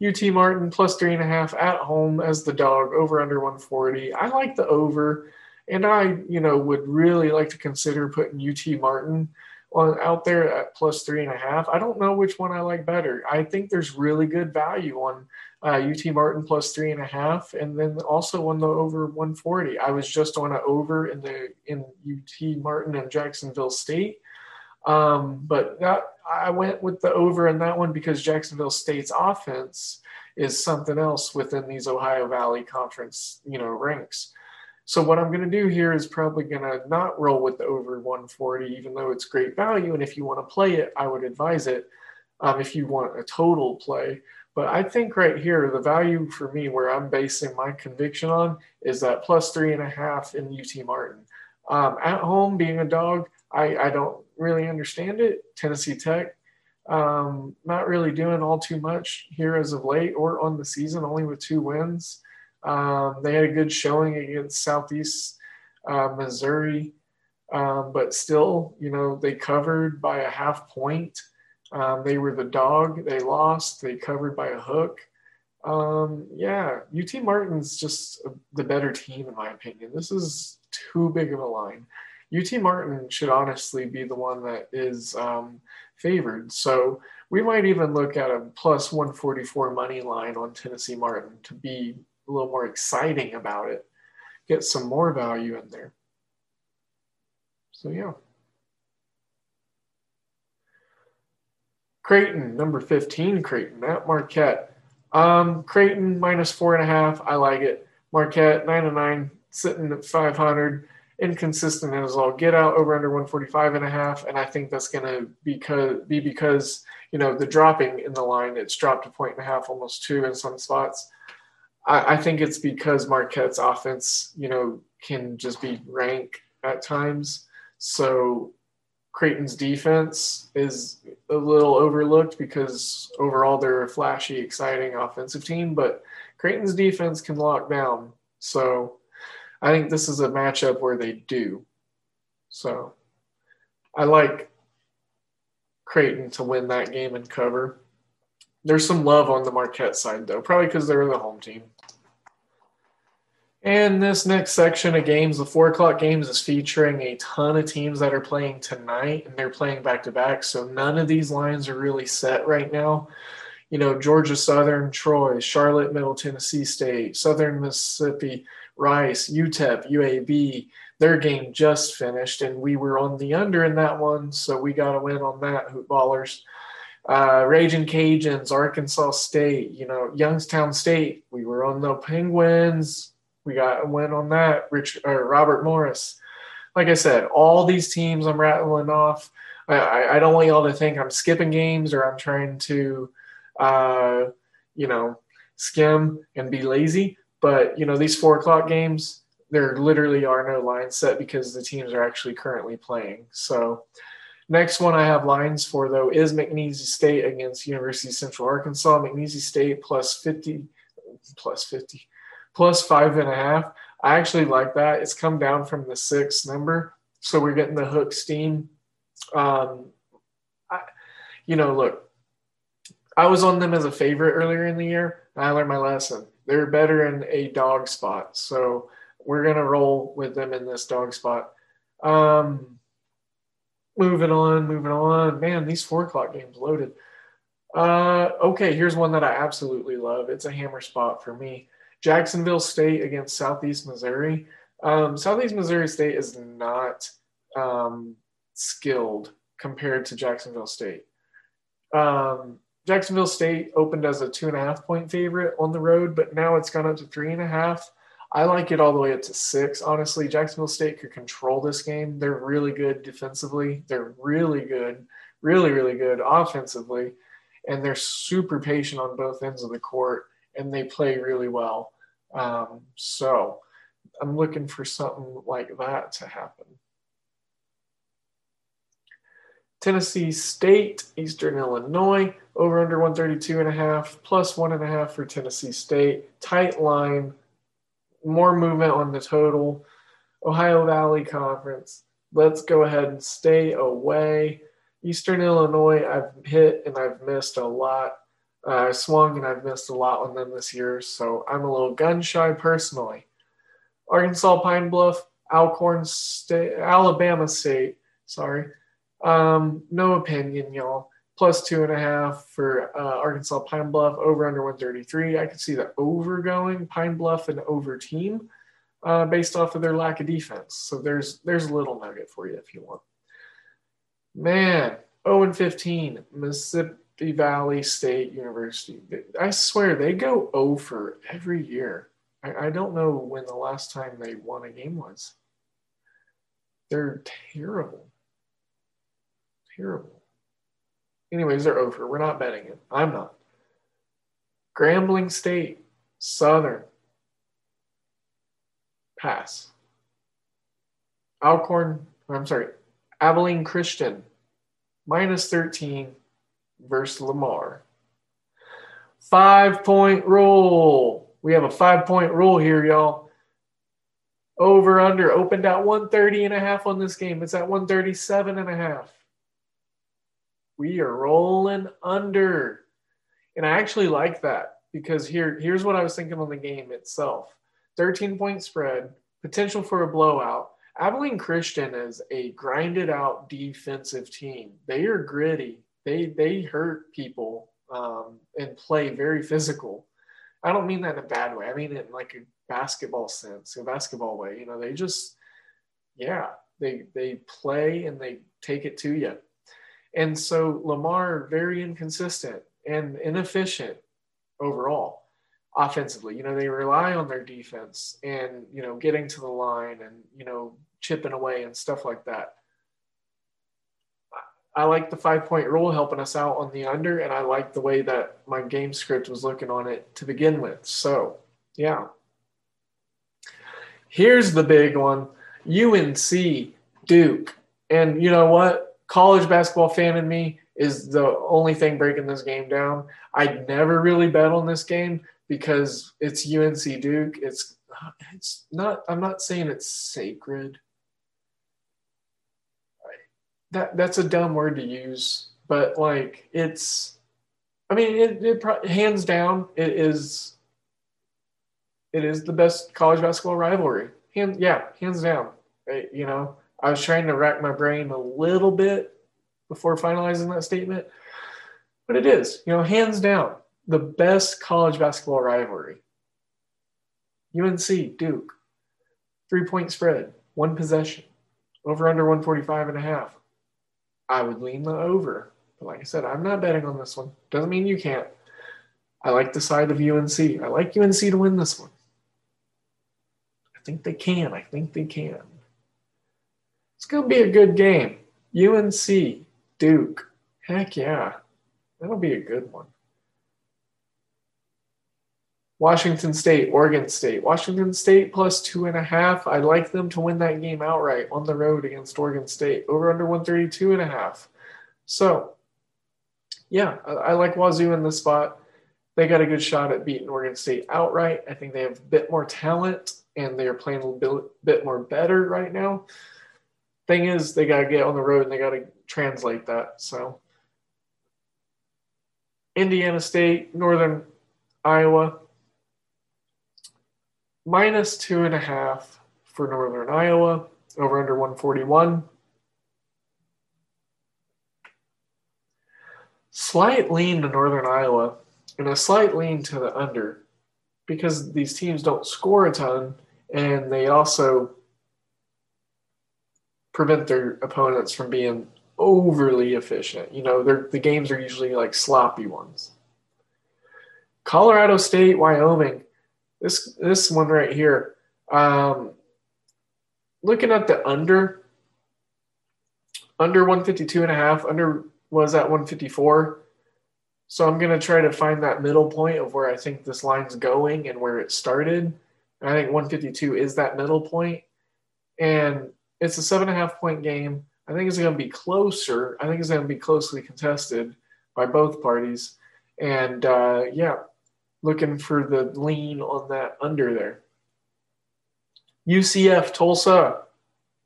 UT Martin plus three and a half at home as the dog over under 140. I like the over And I, you know, would really like to consider putting UT Martin on out there at plus three and a half. I don't know which one I like better. I think there's really good value on uh, UT Martin plus three and a half, and then also on the over 140. I was just on an over in the in UT Martin and Jacksonville State, um, but that I went with the over in that one because Jacksonville State's offense is something else within these Ohio Valley Conference, you know, ranks. So what I'm going to do here is probably going to not roll with the over 140, even though it's great value. And if you want to play it, I would advise it um, if you want a total play. But I think right here, the value for me, where I'm basing my conviction on, is that plus three and a half in UT Martin. Um, at home, being a dog, I, I don't really understand it. Tennessee Tech, um, not really doing all too much here as of late or on the season, only with two wins. Um, they had a good showing against Southeast uh, Missouri, um, but still, you know, they covered by a half point. Um, they were the dog. They lost. They covered by a hook. Um, yeah, UT Martin's just the better team, in my opinion. This is too big of a line. UT Martin should honestly be the one that is um, favored. So we might even look at a plus 144 money line on Tennessee Martin to be a little more exciting about it, get some more value in there. So, yeah. Creighton, number 15, Creighton at Marquette. Um, Creighton minus four and a half. I like it. Marquette, nine and nine, sitting at 500. Inconsistent as all get out over under 145 and a half. And I think that's going to because, be because, you know, the dropping in the line, it's dropped a point and a half, almost two in some spots. I, I think it's because Marquette's offense, you know, can just be rank at times. So Creighton's defense is a little overlooked because overall they're a flashy, exciting offensive team, but Creighton's defense can lock down. So I think this is a matchup where they do. So I like Creighton to win that game and cover. There's some love on the Marquette side, though, probably because they're the home team. And this next section of games, the four o'clock games, is featuring a ton of teams that are playing tonight, and they're playing back to back. So none of these lines are really set right now. You know, Georgia Southern, Troy, Charlotte, Middle Tennessee State, Southern Mississippi, Rice, UTEP, UAB. Their game just finished, and we were on the under in that one, so we got a win on that. Hoop ballers uh, Raging Cajuns, Arkansas State, you know, Youngstown State. We were on the Penguins. We got a win on that. Rich or Robert Morris. Like I said, all these teams I'm rattling off. I, I don't want y'all to think I'm skipping games or I'm trying to, uh, you know, skim and be lazy. But you know, these four o'clock games, there literally are no lines set because the teams are actually currently playing. So Next one I have lines for though is McNeese State against University of Central Arkansas. McNeese State plus 50, plus 50, plus five and a half. I actually like that. It's come down from the six number. So we're getting the hook steam. Um, I, you know, look, I was on them as a favorite earlier in the year. I learned my lesson. They're better in a dog spot. So we're going to roll with them in this dog spot. Um, moving on, moving on. Man, these four o'clock games loaded. Uh, okay, here's one that I absolutely love. It's a hammer spot for me. Jacksonville State against Southeast Missouri. Um, Southeast Missouri State is not um, skilled compared to Jacksonville State. Um, Jacksonville State opened as a two and a half point favorite on the road, but now it's gone up to three and a half. I like it all the way up to six. Honestly, Jacksonville State could control this game. They're really good defensively. They're really good, really, really good offensively. And they're super patient on both ends of the court and they play really well. Um, so I'm looking for something like that to happen. Tennessee State, Eastern Illinois, over under 132 and a half, plus one and a half for Tennessee State. Tight line more movement on the total. Ohio Valley Conference. Let's go ahead and stay away. Eastern Illinois, I've hit and I've missed a lot. Uh, I swung and I've missed a lot on them this year, so I'm a little gun shy personally. Arkansas Pine Bluff, Alcorn State, Alabama State. Sorry, um, no opinion, y'all. Plus two and a half for uh, Arkansas Pine Bluff over under 133. I could see the over going Pine Bluff and over team uh, based off of their lack of defense. So there's there's a little nugget for you if you want. Man, 0 and 15, Mississippi Valley State University. I swear they go over every year. I, I don't know when the last time they won a game was. They're terrible. Anyways, they're over. We're not betting it. I'm not. Grambling State, Southern. Pass. Alcorn, I'm sorry, Abilene Christian, minus 13 versus Lamar. Five point rule. We have a five point rule here, y'all. Over under opened at 130 and a half on this game. It's at 137 and a half. We are rolling under. And I actually like that because here, here's what I was thinking on the game itself 13 point spread, potential for a blowout. Abilene Christian is a grinded out defensive team. They are gritty. They they hurt people um, and play very physical. I don't mean that in a bad way. I mean it in like a basketball sense, a basketball way. You know, they just yeah, they they play and they take it to you. And so Lamar very inconsistent and inefficient overall offensively. You know, they rely on their defense and, you know, getting to the line and, you know, chipping away and stuff like that. I like the five point rule helping us out on the under, and I like the way that my game script was looking on it to begin with. So, yeah. Here's the big one UNC Duke. And you know what? College basketball fan in me is the only thing breaking this game down. I'd never really bet on this game because it's UNC Duke. It's it's not I'm not saying it's sacred. That that's a dumb word to use, but like it's I mean it, it hands down it is it is the best college basketball rivalry. Hand, yeah, hands down. Eh, you know, I was trying to rack my brain a little bit before finalizing that statement, but it is, you know, hands down the best college basketball rivalry. UNC, Duke, three point spread, one possession, over under 145 and a half. I would lean the over. But like I said, I'm not betting on this one. Doesn't mean you can't. I like the side of UNC. I like UNC to win this one. I think they can. I think they can. It's going to be a good game. UNC, Duke. Heck yeah. That'll be a good one. Washington State, Oregon State. Washington State plus two and a half. I like them to win that game outright on the road against Oregon State. Over under 132 and a half. So, yeah, I, like Wazoo in the spot. They got a good shot at beating Oregon State outright. I think they have a bit more talent and they are playing a bit more better right now. Thing is, they got to get on the road and they got to translate that. So, Indiana State, Northern Iowa minus two and a half for Northern Iowa, over under 141. Slight lean to Northern Iowa and a slight lean to the under because these teams don't score a ton and they also prevent their opponents from being overly efficient. You know, the games are usually like sloppy ones. Colorado State, Wyoming. This this one right here. Um, looking at the under, under 152 and a half, under was at 154. So I'm to try to find that middle point of where I think this line's going and where it started. And I think 152 is that middle point. And it's a seven and a half point game. I think it's going to be closer. I think it's going to be closely contested by both parties. And uh, yeah, looking for the lean on that under there. UCF Tulsa.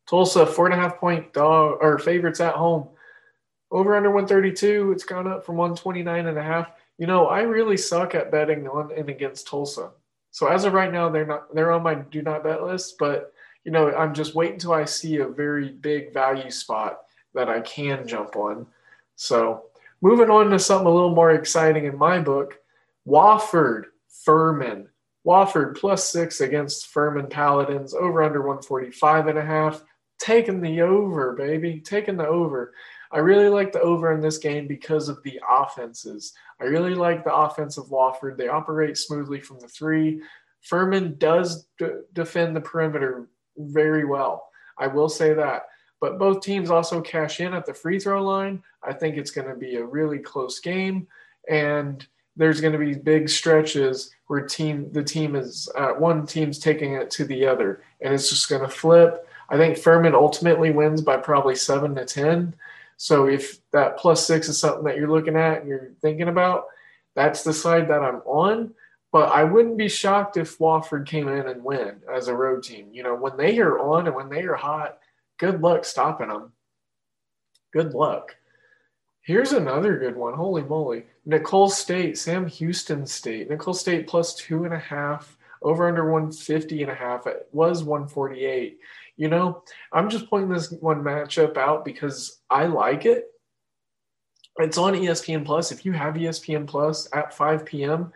Tulsa, four and a half point dog or favorites at home. Over under 132. It's gone up from 129 and a half. You know, I really suck at betting on and against Tulsa. So as of right now, they're not they're on my do not bet list, but you know, I'm just waiting until I see a very big value spot that I can jump on. So, moving on to something a little more exciting in my book Wofford Furman. Wofford plus six against Furman Paladins, over under 145 and a half. Taking the over, baby. Taking the over. I really like the over in this game because of the offenses. I really like the offense of Wofford. They operate smoothly from the three. Furman does d- defend the perimeter very well. I will say that. But both teams also cash in at the free throw line. I think it's going to be a really close game. And there's going to be big stretches where team the team is uh, one team's taking it to the other, and it's just going to flip. I think Furman ultimately wins by probably seven to ten. So if that plus six is something that you're looking at and you're thinking about, that's the side that I'm on. But I wouldn't be shocked if Wofford came in and win as a road team. You know, when they are on and when they are hot, good luck stopping them. Good luck. Here's another good one. Holy moly. Nicholls State, Sam Houston State. Nicholls State plus two and a half, over under 150 and a half. It was 148. You know, I'm just pointing this one matchup out because I like it. It's on ESPN Plus. If you have ESPN Plus at 5 p.m.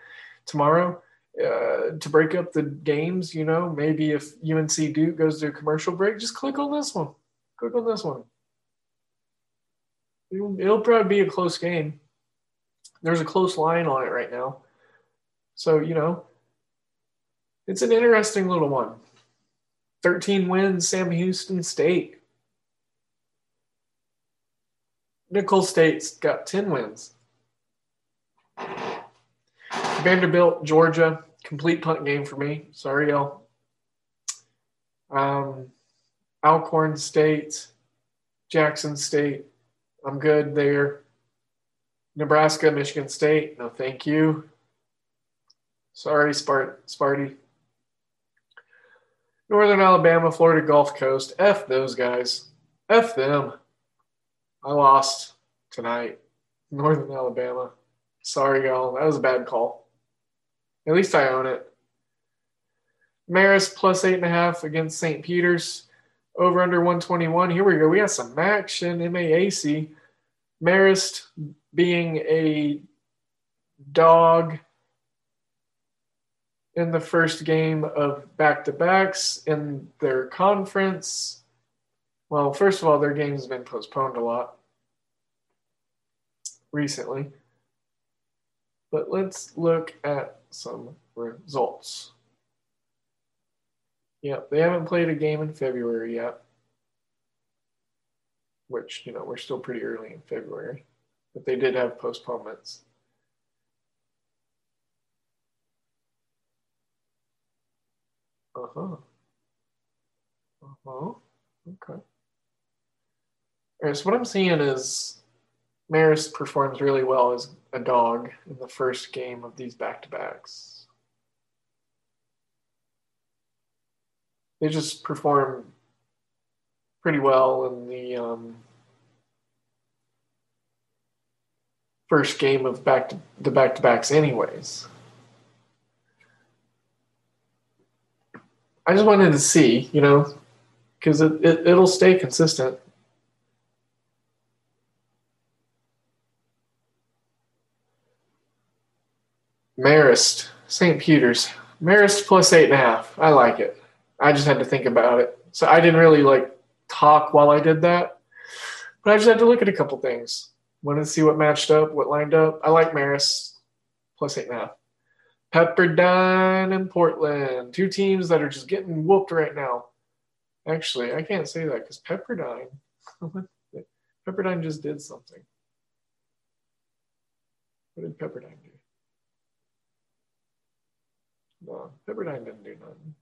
tomorrow uh, to break up the games, you know, maybe if UNC Duke goes to a commercial break, just click on this one. Click on this one. It'll, it'll probably be a close game. There's a close line on it right now. So, you know, it's an interesting little one. 13 wins, Sam Houston State. Nicholls State's got 10 wins. Vanderbilt, Georgia, complete punt game for me. Sorry, y'all. Um, Alcorn State, Jackson State. I'm good there. Nebraska, Michigan State. No, thank you. Sorry, Spart- Sparty. Northern Alabama, Florida Gulf Coast. F those guys. F them. I lost tonight. Northern Alabama. Sorry, y'all. That was a bad call. At least I own it. Marist plus eight and a half against St. Peter's. Over under 121. Here we go. We got some action. MAAC. Marist being a dog in the first game of back to backs in their conference. Well, first of all, their game's been postponed a lot recently. But let's look at some results. Yep, they haven't played a game in February yet, which, you know, we're still pretty early in February, but they did have postponements. Uh huh. Uh huh. Okay. All right, so what I'm seeing is Marist performs really well as a dog in the first game of these back to backs. They just perform pretty well in the um, first game of back to the back to backs, anyways. I just wanted to see, you know, because it, it, it'll stay consistent. Marist, St. Peter's. Marist plus eight and a half. I like it. I just had to think about it. So I didn't really like talk while I did that. But I just had to look at a couple things. Wanted to see what matched up, what lined up. I like Marist plus eight and a half. Pepperdine and Portland, two teams that are just getting whooped right now. Actually, I can't say that because Pepperdine, Pepperdine just did something. What did Pepperdine do? No, Pepperdine didn't do nothing.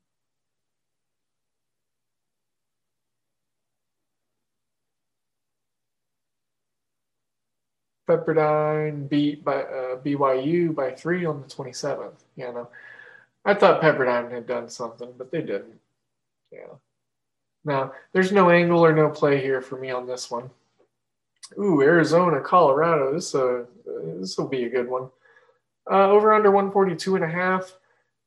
Pepperdine beat by uh, BYU by three on the 27th. You know, I thought Pepperdine had done something, but they didn't. Yeah. Now, there's no angle or no play here for me on this one. Ooh, Arizona, Colorado. This uh, this will be a good one. Uh, over under 142 and a half.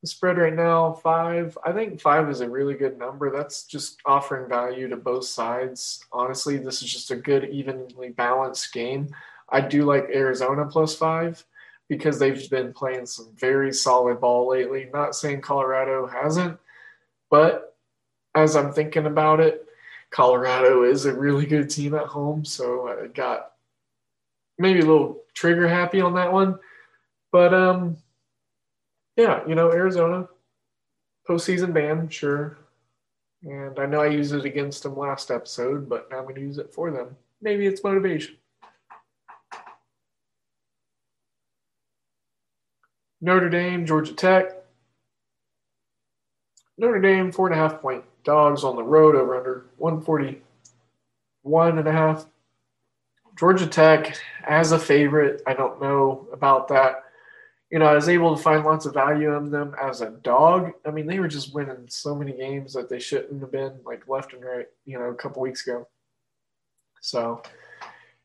The spread right now, five. I think five is a really good number. That's just offering value to both sides. Honestly, this is just a good, evenly balanced game. I do like Arizona plus five because they've been playing some very solid ball lately. Not saying Colorado hasn't, but as I'm thinking about it, Colorado is a really good team at home. So I got maybe a little trigger happy on that one. But um, yeah, you know, Arizona, postseason ban, sure. And I know I used it against them last episode, but now I'm going to use it for them. Maybe it's motivation. Notre Dame, Georgia Tech. Notre Dame, four and a half point dogs on the road over under 141 and a half. Georgia Tech as a favorite. I don't know about that you know, I was able to find lots of value in them as a dog. I mean, they were just winning so many games that they shouldn't have been, like left and right, you know, a couple weeks ago. So,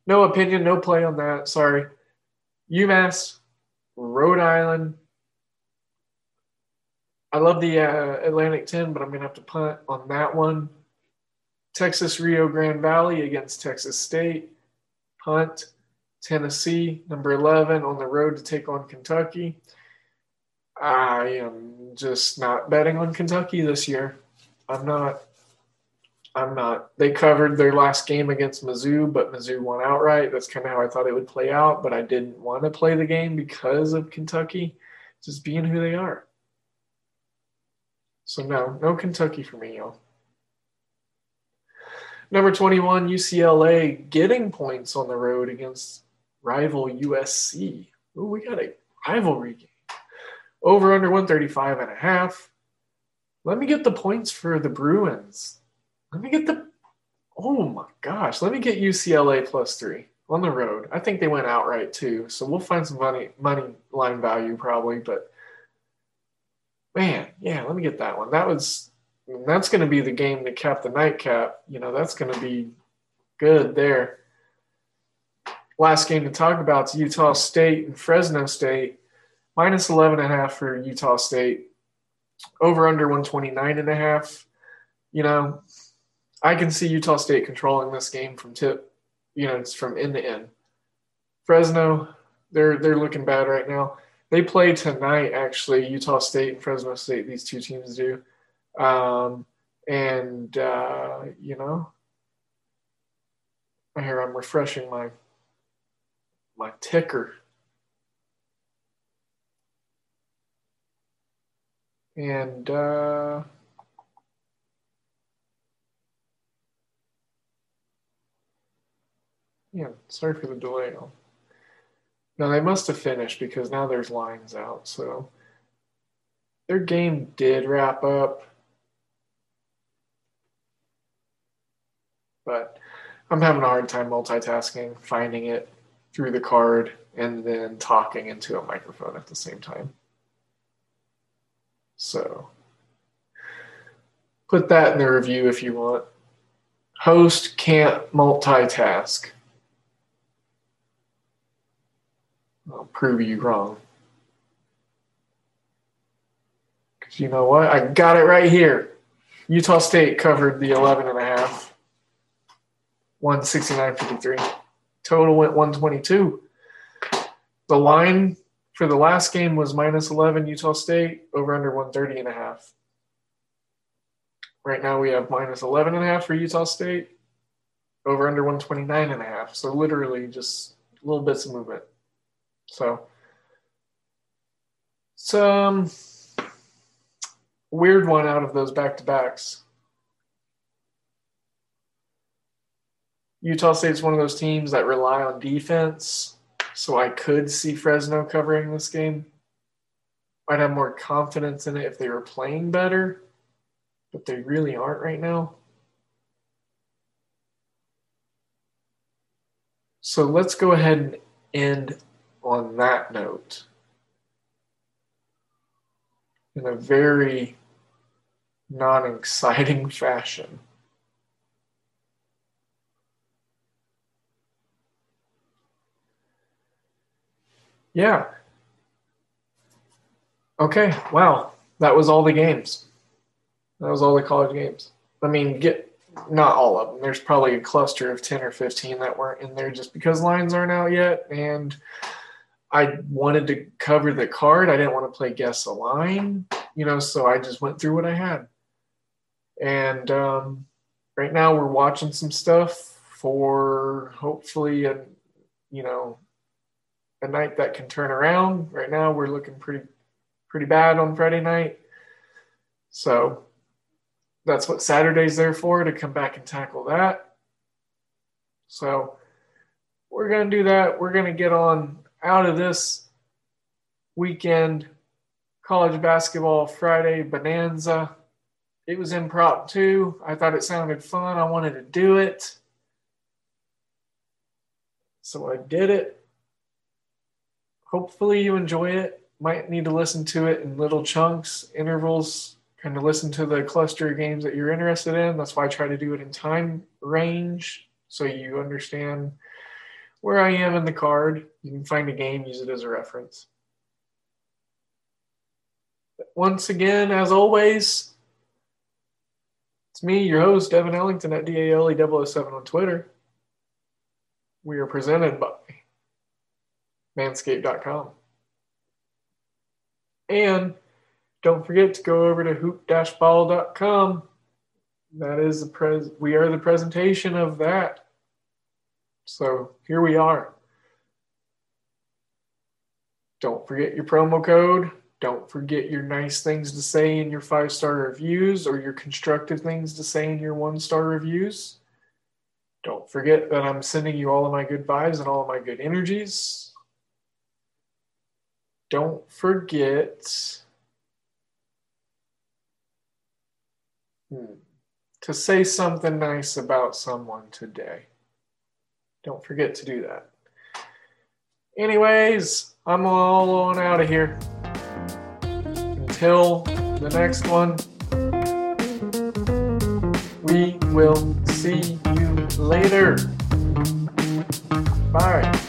no opinion, no play on that. Sorry. UMass, Rhode Island. I love the uh, Atlantic 10, but I'm going to have to punt on that one. Texas Rio Grande Valley against Texas State. Punt. Tennessee, number 11, on the road to take on Kentucky. I am just not betting on Kentucky this year. I'm not. I'm not. They covered their last game against Mizzou, but Mizzou won outright. That's kind of how I thought it would play out, but I didn't want to play the game because of Kentucky just being who they are. So, no, no Kentucky for me, y'all. Number 21, UCLA getting points on the road against rival USC. Ooh, we got a rivalry game. Over under 135 and a half. Let me get the points for the Bruins. Let me get the oh my gosh, let me get UCLA plus three on the road. I think they went outright too, so we'll find some money money line value probably. But man, yeah, let me get that one. That was that's going to be the game to cap the nightcap. You know, that's going to be good there last game to talk about is Utah State and Fresno State. Minus 11 and a half for Utah State. Over under 129 and a half. You know, I can see Utah State controlling this game from tip, you know, it's from end to end. Fresno, they're they're looking bad right now. They play tonight, actually. Utah State and Fresno State. These two teams do, um, and uh, you know, here I'm refreshing my my ticker. And uh, yeah, sorry for the delay. Now they must have finished because now there's lines out. So their game did wrap up. But I'm having a hard time multitasking, finding it through the card and then talking into a microphone at the same time. So put that in the review if you want. Host can't multitask. I'll prove you wrong. Because you know what? I got it right here. Utah State covered the 11 and a half. 169.53. Total went 122. The line for the last game was minus 11 Utah State over under 130 and a half. Right now we have minus 11 and a half for Utah State over under 129 and a half. So literally just little bits of movement. So some weird one out of those back to backs. Utah State's one of those teams that rely on defense, so I could see Fresno covering this game. I'd have more confidence in it if they were playing better, but they really aren't right now. So let's go ahead and end on that note in a very non exciting fashion. Yeah. Okay. Wow. that was all the games. That was all the college games. I mean, get not all of them. There's probably a cluster of 10 or 15 that weren't in there just because lines aren't out yet. And I wanted to cover the card. I didn't want to play guess a line, you know, so I just went through what I had. And um, right now we're watching some stuff for hopefully a, you know, a night that can turn around. Right now we're looking pretty, pretty bad on Friday night. So that's what Saturday's there for to come back and tackle that. So we're to do that. We're to get on out of this weekend college basketball Friday bonanza. It was impromptu. I thought it sounded fun. I wanted to do it. So I did it. Hopefully, you enjoy it. Might need to listen to it in little chunks, intervals, kind of listen to the cluster of games that you're interested in. That's why I try to do it in time range so you understand where I am in the card. You can find a game, use it as a reference. Once again, as always, it's me, your host, Devin Ellington at DALE007 on Twitter. We are presented by manscaped.com. And don't forget to go over to hoop-ball.com. That is the pres we are the presentation of that. So here we are. Don't forget your promo code. Don't forget your nice things to say in your five star reviews or your constructive things to say in your one star reviews. Don't forget that I'm sending you all of my good vibes and all of my good energies. Don't forget hmm, to say something nice about someone today. Don't forget to do that. Anyways, I'm all on out of here. Until the next one, we will see you later. Bye.